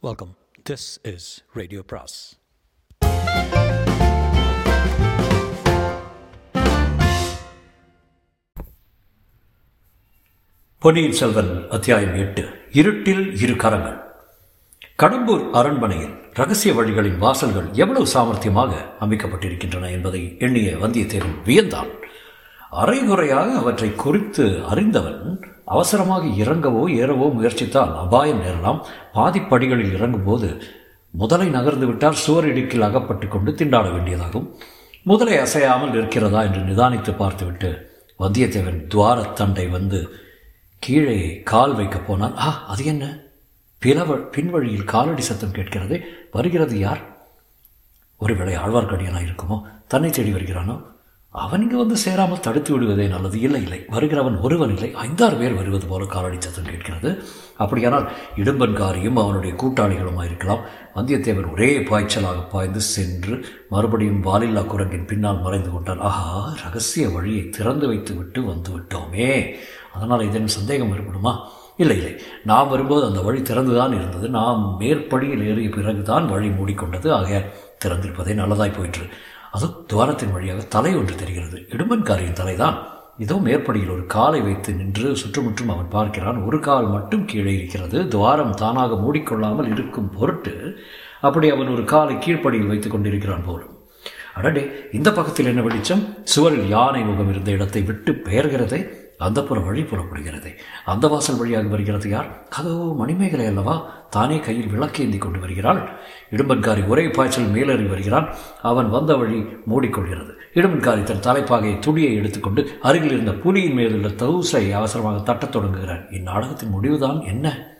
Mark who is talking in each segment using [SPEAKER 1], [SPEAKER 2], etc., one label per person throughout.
[SPEAKER 1] Welcome this is radio Bros
[SPEAKER 2] Ponniyin Selvan அத்தியாயம் எட்டு. இருட்டில் இரு கரங்கள். கடம்பூர் அரண்மனையில் ரகசிய வழிகளின் வாசல்கள் எவ்வளவு சாமர்த்தியமாக அமைக்கப்பட்டிருக்கின்றன என்பதை எண்ணிய வந்தியத்தேவன் வியந்தான். அரைகுறையாக அவற்றை குறித்து அறிந்தவன் அவசரமாக இறங்கவோ ஏறவோ முயற்சித்தால் அபாயம் நேரலாம். பாதிப்படிகளில் இறங்கும்போது முதலை நகர்ந்து விட்டால் சுவர் இடுக்கில் அகப்பட்டு கொண்டு திண்டாட வேண்டியதாகும். முதலை அசையாமல் இருக்கிறதா என்று நிதானித்து பார்த்துவிட்டு வந்தியத்தேவன் துவாரத்தண்டை வந்து கீழே கால் வைக்கப் போனால் ஆ அது என்ன? பிளவ பின்வழியில் காலடி சத்தம் கேட்கிறது வருகிறது யார்? ஒருவேளை ஆழ்வார்க்கடியனாக இருக்குமோ? தன்னை தேடி வருகிறானோ? அவன் இங்கு வந்து சேராமல் தடுத்து விடுவதே நல்லது. இல்லை இல்லை. வருகிறவன் ஒருவன் இல்லை. ஐந்தாறு பேர் வருவது போல காலடி சத்தம் கேட்கிறது. அப்படியானால் இடும்பன்காரியும் அவனுடைய கூட்டாளிகளுமா இருக்கலாம் வந்தியத்தேவன் ஒரே பாய்ச்சலாக பாய்ந்து சென்று மறுபடியும் வாலில்லா குரங்கின் பின்னால் மறைந்து கொண்டான். ஆஹா ரகசிய வழியை திறந்து வைத்து விட்டு வந்து விட்டோமே. அதனால் இதன் சந்தேகம் ஏற்படுமா? இல்லை இல்லை. நாம் வரும்போது அந்த வழி திறந்துதான் இருந்தது. நாம் மேற்படியில் ஏறிய பிறகுதான் வழி மூடிக்கொண்டது. ஆக திறந்திருப்பதே நல்லதாய் போயிற்று. அதுவும் துவாரத்தின் வழியாக தலை ஒன்று தெரிகிறது. இடும்பன்காரியின் தலைதான். இதோ மேற்படியில் ஒரு காலை வைத்து நின்று சுற்றுமுற்றும் அவன் பார்க்கிறான். ஒரு கால் மட்டும் கீழே இருக்கிறது. துவாரம் தானாக மூடிக்கொள்ளாமல் இருக்கும் பொருட்டு அப்படி அவன் ஒரு காலை கீழ்ப்படியில் வைத்துக் கொண்டிருக்கிறான் போலும் அடடே இந்த பக்கத்தில் என்ன வெளிச்சம்? சுவரில் யானை முகம் இருந்த இடத்தை விட்டு பெயர்கிறதே. அந்த புற வழி புறப்படுகிறது அந்த வாசல் வழியாக வருகிறது யார்? அதோ மணிமேகலை அல்லவா? தானே கையில் விளக்கேந்தி கொண்டு வருகிறாள். இடும்பன்காரி ஒரே பாய்ச்சல் மேலேறி வருகிறான். அவன் வந்த வழி மூடிக்கொள்கிறது. இடும்பன்காரி தன் தலைப்பாகையை துடியை எடுத்துக்கொண்டு அருகில் இருந்த புலியின் மேலுள்ள தவுசை அவசரமாக தட்டத் தொடங்குகிறான். இந்நாடகத்தின் முடிவுதான் என்ன?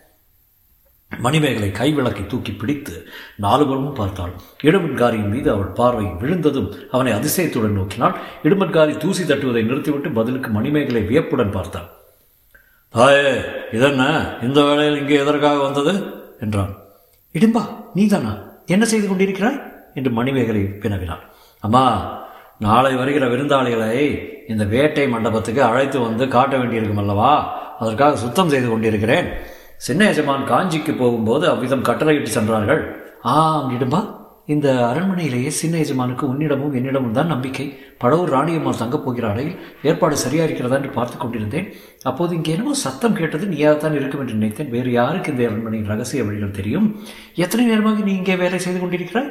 [SPEAKER 2] மணிமேகலை கைவிளக்கை தூக்கி பிடித்து நாலுபுறமும் பார்த்தாள். இடுமன்காரியின் மீது அவள் பார்வை விழுந்ததும் அவனை அதிசயத்துடன் நோக்கினாள். இடுமன்காரி தூசி தட்டுவதை நிறுத்திவிட்டு பதிலுக்கு மணிமேகலை வியப்புடன் பார்த்தாள். தாயே இதென்ன? இந்த வேளையில் இங்கே எதற்காக வந்தது? என்றான். இடும்பா நீதானா? என்ன செய்து கொண்டிருக்கிறாய்? என்று மணிமேகலை வினவினாள் அம்மா நாளை வருகிற விருந்தாளிகளை இந்த வேட்டை மண்டபத்துக்கு அழைத்து வந்து காட்ட வேண்டியிருக்கும் அல்லவா? அதற்காக சுத்தம் செய்து கொண்டிருக்கிறேன். சின்ன எஜமான் காஞ்சிக்கு போகும்போது அவ்விதம் கட்டளையிட்டு சென்றார்கள். ஆ இடும்பா இந்த அரண்மனையிலேயே சின்ன எஜமானுக்கு உன்னிடமும் என்னிடமும் தான் நம்பிக்கை. படவூர் ராணியம்மாள் தங்கப் போகிற போகிறாளை ஏற்பாடு சரியா இருக்கிறதா என்று பார்த்து கொண்டிருந்தேன். அப்போது இங்கே என்னமோ சத்தம் கேட்டது நீயாகத்தான் இருக்கும் என்று நினைத்தேன். வேறு யாருக்கு இந்த அரண்மனையின் ரகசிய வழிகள் தெரியும்? எத்தனை நேரமாக நீ இங்கே வேலை செய்து கொண்டிருக்கிறாய்?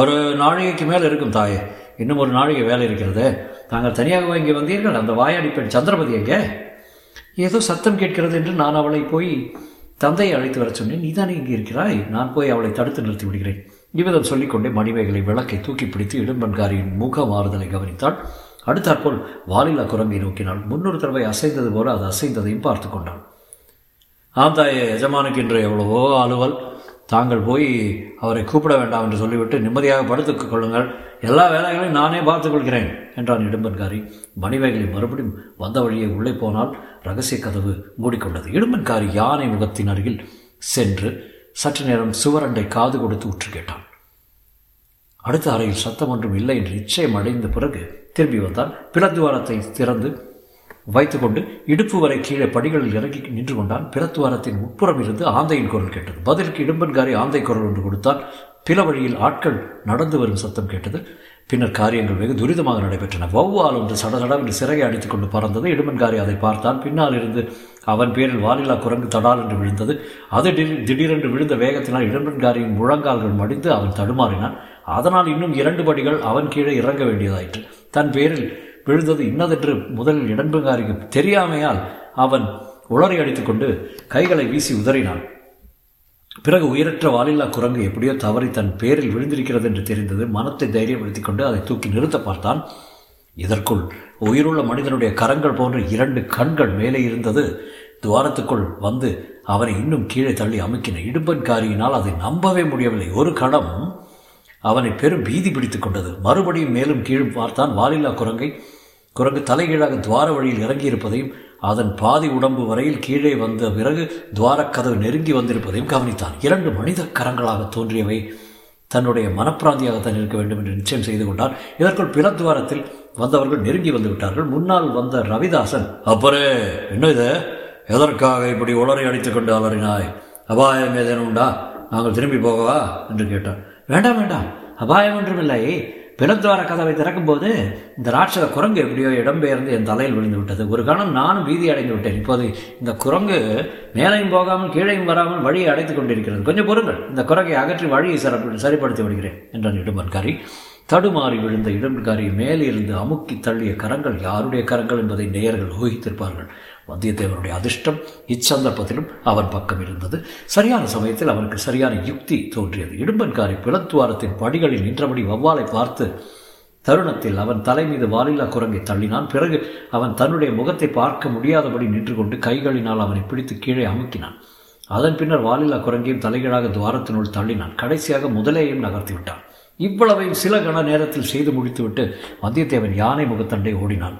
[SPEAKER 2] ஒரு நாழிகைக்கு மேல் இருக்கும் தாயே. இன்னும் ஒரு நாழிகை வேலை இருக்கிறது. தாங்கள் தனியாகவா இங்கே வந்தீர்கள்? அந்த வாயாடி பெண் சந்திரபதி எங்கே? ஏதோ சத்தம் கேட்கிறது என்று நான் அவளை போய் தந்தையை அழைத்து வரச் சொன்னேன் நீதானே இங்கே இருக்கிறாய்? நான் போய் அவளை தடுத்து நிறுத்தி விடுகிறேன். இவ்விதம் சொல்லிக்கொண்டே மணிமேகலை விளக்கை தூக்கி பிடித்து இடும்பன்காரியின் முக மாறுதலை கவனித்தாள். அடுத்தாற்போல் வாலில்லா குரங்கை நோக்கினாள். முன்னொரு தடவை அசைந்தது போல அது அசைந்ததையும் பார்த்து கொண்டாள். ஆம் தாயே எஜமானுக்கு இன்று எவ்வளவோ அலுவல் தாங்கள் போய் அவரை கூப்பிட வேண்டாம் என்று சொல்லிவிட்டு நிம்மதியாக படுத்துக் கொள்ளுங்கள். எல்லா வேலைகளையும் நானே பார்த்துக்கொள்கிறேன் என்றான் இடும்பன்காரி. மணிவேகலை மறுபடியும் வந்த வழியே உள்ளே போனால் ரகசிய கதவு மூடிக்கொண்டது. இடும்பன்காரி யானை முகத்தின் அருகில் சென்று சற்று நேரம் சுவரண்டை காது கொடுத்து உற்று கேட்டான். அடுத்த அறையில் சத்தம் ஒன்றும் இல்லை என்று நிச்சயம் அடைந்த பிறகு திரும்பி வந்தான். பிறத்துவாரத்தை திறந்து வைத்துக்கொண்டு இடுப்பு வரை கீழே படிகளில் இறங்கி நின்று கொண்டான். பிறத்துவாரத்தின் உட்புறம் இருந்து ஆந்தையின் குரல் கேட்டது. பதிலுக்கு இடும்பன்காரி ஆந்தை குரல் ஒன்று கொடுத்தான் பிற வழியில் ஆட்கள் நடந்து வரும் சத்தம் கேட்டது. பின்னர் காரியங்கள் வெகு துரிதமாக நடைபெற்றன. வௌவால் ஒன்று சடசடவென்று சிறகை அடித்துக் கொண்டு பறந்தது. இடுமன்காரி அதை பார்த்தான். பின்னால் இருந்து அவன் பேரில் வானிலா குரங்கு தடால் என்று விழுந்தது. அது திடீரென்று விழுந்த வேகத்தினால் இடுமன்காரியின் முழங்கால்கள் மடிந்து அவன் தடுமாறினான். அதனால் இன்னும் இரண்டு படிகள் அவன் கீழே இறங்க வேண்டியதாயிற்று. தன் பேரில் விழுந்தது இன்னதென்று முதலில் இடம்புகாரிக்கு தெரியாமையால் அவன் உளறி அடித்துக்கொண்டு கைகளை வீசி உதறினான். பிறகு உயிரற்ற வாலில்லா குரங்கு எப்படியோ தவறி தன் பேரில் விழுந்திருக்கிறது என்று தெரிந்தது. மனத்தை தைரியப்படுத்திக் கொண்டு அதை தூக்கி நிறுத்த பார்த்தான். இதற்குள் உயிருள்ள மனிதனுடைய கரங்கள் போன்ற இரண்டு கண்கள் மேலே இருந்தது. துவாரத்துக்குள் வந்து அவனை இன்னும் கீழே தள்ளி அமுக்கின இடும்பன்காரியினால் அதை நம்பவே முடியவில்லை. ஒரு கணம் அவனை பெரும் பீதி பிடித்துக் கொண்டது. மறுபடியும் மேலும் கீழும் பார்த்தான் வாலில்லா குரங்கை. குரங்கு தலைகீழாக துவார வழியில் இறங்கியிருப்பதையும் அதன் பாதி உடம்பு வரையில் கீழே வந்த பிறகு துவாரக்கதவு நெருங்கி வந்திருப்பதையும் கவனித்தான். இரண்டு மனித கரங்களாக தோன்றியவை. தன்னுடைய மனப்பிராந்தியாகத்தான் இருக்க வேண்டும் என்று நிச்சயம் செய்து கொண்டார். இதற்குள் பிற துவாரத்தில் வந்தவர்கள் நெருங்கி வந்து விட்டார்கள். முன்னால் வந்த ரவிதாசன் அப்பரே என்ன இது? எதற்காக இப்படி உளரை அடித்துக்கொண்டு அலறினாய்? அபாயம் ஏதேனும் உண்டா? நாங்கள் திரும்பி போகவா? என்று கேட்டான். வேண்டாம் வேண்டாம். அபாயம் ஒன்றுமில்லை பிளத்வார கதவை திறக்கும்போது இந்த ராட்சத குரங்கு எப்படியோ இடம்பெயர்ந்து என் தலையில் விழுந்து விட்டது. ஒரு கணம் நானும் பீதி அடைந்து விட்டேன். இப்போது இந்த குரங்கு மேலையும் போகாமல் கீழையும் வராமல் வழியை அடைத்துக் கொண்டிருக்கிறது. கொஞ்சம் பொறுங்கள். இந்த குரங்கை அகற்றி வழியை சிறப்பு சரிப்படுத்தி விடுகிறேன் என்றான் இடும்பன்காரி. தடுமாறி விழுந்த இடம்புகாரி மேலிருந்து அமுக்கி தள்ளிய கரங்கள் யாருடைய கரங்கள் என்பதை நேயர்கள் ஊகித்திருப்பார்கள். வந்தியத்தேவனுடைய அதிர்ஷ்டம் இச்சந்தர்ப்பத்திலும் அவன் பக்கம் இருந்தது. சரியான சமயத்தில் அவனுக்கு சரியான யுக்தி தோன்றியது. இடும்பன்காரி பிளத்துவாரத்தின் படிகளில் நின்றபடி வவ்வாலை பார்த்து தருணத்தில் அவன் தலை மீது வாலில்லா குரங்கை தள்ளினான். பிறகு அவன் தன்னுடைய முகத்தை பார்க்க முடியாதபடி நின்று கொண்டு கைகளினால் அவனை பிடித்து கீழே அமுக்கினான். அதன் பின்னர் வாலில்லா குரங்கையும் தலைகீழாக துவாரத்தினுள் தள்ளினான். கடைசியாக முதலேயும் நகர்த்தி விட்டான். இவ்வளவையும் சில கண நேரத்தில் செய்து முடித்துவிட்டு வந்தியத்தேவன் யானை முகத்தண்டை ஓடினான்.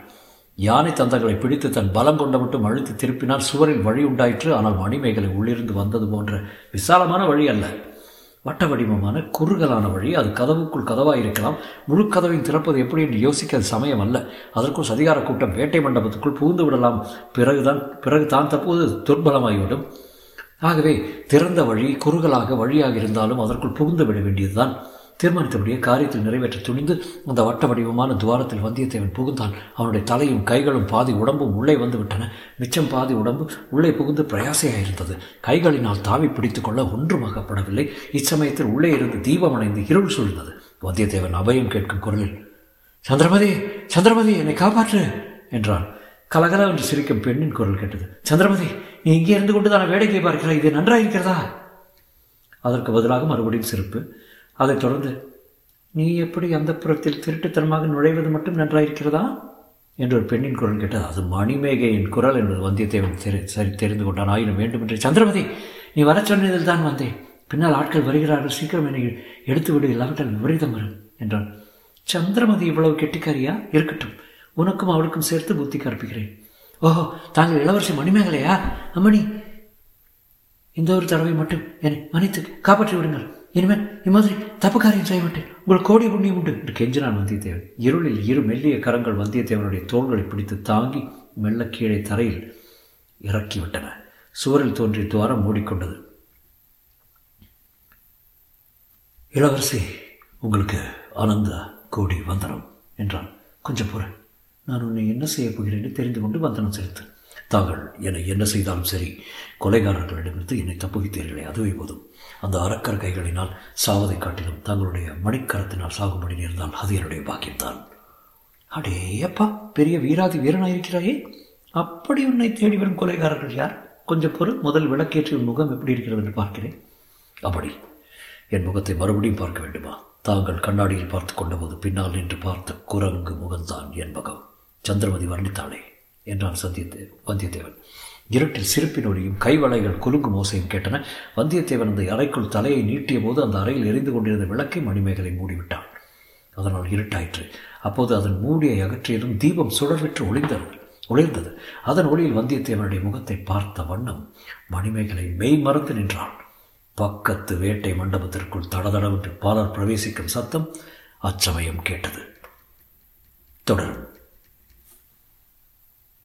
[SPEAKER 2] யானை தந்தங்களை பிடித்து தன் பலம் கொண்ட மட்டும் அழுத்தி திருப்பினால் சுவரில் வழி உண்டாயிற்று. ஆனால் மணிமேகலை உள்ளிருந்து வந்தது போன்ற விசாலமான வழி அல்ல. வட்ட வடிவமான குறுகலான வழி. அது கதவுக்குள் கதவாக இருக்கலாம் முழு கதவையும் திறப்பது எப்படி என்று யோசிக்க சமயம் அல்ல. அதற்கும் சதிகார கூட்டம் வேட்டை மண்டபத்துக்குள் புகுந்து விடலாம். பிறகுதான் பிறகு தான் தற்போது துர்பலமாகிவிடும். ஆகவே திறந்த வழி குறுகலாக வழியாக இருந்தாலும் அதற்குள் புகுந்து விட வேண்டியதுதான். தீர்மானித்தபடியே காரியத்தில் நிறைவேற்ற துணிந்து அந்த வட்ட வடிவமான துவாரத்தில் வந்தியத்தேவன் புகுந்தான் அவனுடைய தலையும் கைகளும் பாதி உடம்பும் உள்ளே வந்து விட்டன மிச்சம் பாதி உடம்பு உள்ளே புகுந்து பிரயாசையாயிருந்தது. கைகளினால் தாவி பிடித்து கொள்ள ஒன்றும் அகப்படவில்லை. இச்சமயத்தில் உள்ளே இருந்து தீபம் அணைந்து இருள் சூழ்ந்தது. வந்தியத்தேவன் அபயம் கேட்கும் குரலில் சந்திரமதி சந்திரமதி என்னை காப்பாற்று! என்றான். கலகல என்று சிரிக்கும் பெண்ணின் குரல் கேட்டது. சந்திரமதி நீ இங்கே இருந்து கொண்டு தானே வேடிக்கை பார்க்கிறாய் இது நன்றாயிருக்கிறதா? அதற்கு பதிலாக மறுபடியும் சிரிப்பு அதைத் தொடர்ந்து நீ எப்படி அந்த புறத்தில் திருட்டுத்தனமாக நுழைவது மட்டும் நன்றாயிருக்கிறதா? என்று ஒரு பெண்ணின் குரல் கேட்டது. அது மணிமேகையின் குரல் என்பது வந்தியத்தேவன் தெரி சரி தெரிந்து கொண்டான். ஆயினும் வேண்டும் என்று சந்திரமதி நீ வரச் சொன்னதில் தான் வந்தேன். பின்னால் ஆட்கள் வருகிறார்கள். சீக்கிரம் என்னை எடுத்துவிடு இல்லாவிட்டால் விபரீதம் வரும் என்றான். சந்திரமதி இவ்வளவு கெட்டிக்காரியா? இருக்கட்டும். உனக்கும் அவளுக்கும் சேர்த்து புத்தி கற்பிக்கிறேன் ஓஹோ தாங்கள் இளவரசி மணிமேகலையா? அம்மணி இந்த ஒரு தடவை மட்டும் என்னை மன்னித்து காப்பாற்றி விடுங்கள். இனிமேல் இம்மாதிரி தப்பு காரியம் செய்ய மாட்டேன் உங்கள் கோடி புண்ணியம் உண்டு. என்று கெஞ்சினான் வந்தியத்தேவன். இருளில் இரு மெல்லிய கரங்கள் வந்தியத்தேவனுடைய தோள்களை பிடித்து தாங்கி மெல்ல கீழே தரையில் இறக்கிவிட்டன சுவரில் தோன்றிய துவாரம் மூடிக்கொண்டது. இளவரசி உங்களுக்கு ஆனந்த கோடி வந்தனம் என்றான். கொஞ்சம் பொறு நான் உன்னை என்ன செய்யப் போகிறேன்னு தெரிந்து கொண்டு வந்தனம் செலுத்தேன் தாங்கள் என்னை என்ன செய்தாலும் சரி கொலைகாரர்களிடமிருந்து என்னை தப்புவித்தீர்களே அதுவே போதும். அந்த அரக்கர் கைகளினால் சாவதை காட்டிலும் தங்களுடைய மணிக்கரத்தினால் சாகும்படி நேர்ந்தால் அது என்னுடைய பாக்கியம்தான். அடேயப்பா பெரிய வீராதி வீரனாயிருக்கிறாயே. அப்படி உன்னை தேடி வரும் கொலைகாரர்கள் யார்? கொஞ்சம் பொருள் முதல் விளக்கேற்றி உன் முகம் எப்படி இருக்கிறது என்று பார்க்கிறேன். அப்படி. என் முகத்தை மறுபடியும் பார்க்க வேண்டுமா? தாங்கள் கண்ணாடியில் பார்த்து கொண்டபோது பின்னால் நின்று பார்த்த குரங்கு முகம்தான் என் முகம். சந்திரமதி வர்ணித்தாளே. என்றான் சந்தியத்தே வந்தியத்தேவன். இருட்டில் சிரிப்பின் ஒளியும் கைவளைகள் குலுங்கும் ஓசையும் கேட்டன. வந்தியத்தேவன் அந்த அறைக்குள் தலையை நீட்டிய போது அந்த அறையில் எரிந்து கொண்டிருந்த விளக்கை மணிமேகலை மூடிவிட்டான் அதனால் இருட்டாயிற்று. அப்போது அதன் மூடியை அகற்றியதும் தீபம் சுடர்விட்டு ஒளிந்தது ஒளிர்ந்தது. அதன் ஒளியில் வந்தியத்தேவனுடைய முகத்தை பார்த்த வண்ணம் மணிமேகலை மெய் மறந்து நின்றான் பக்கத்து வேட்டை மண்டபத்திற்குள் தடதடவென்று பாலர் பிரவேசிக்கும் சத்தம் அச்சமயம் கேட்டது. தொடரும்.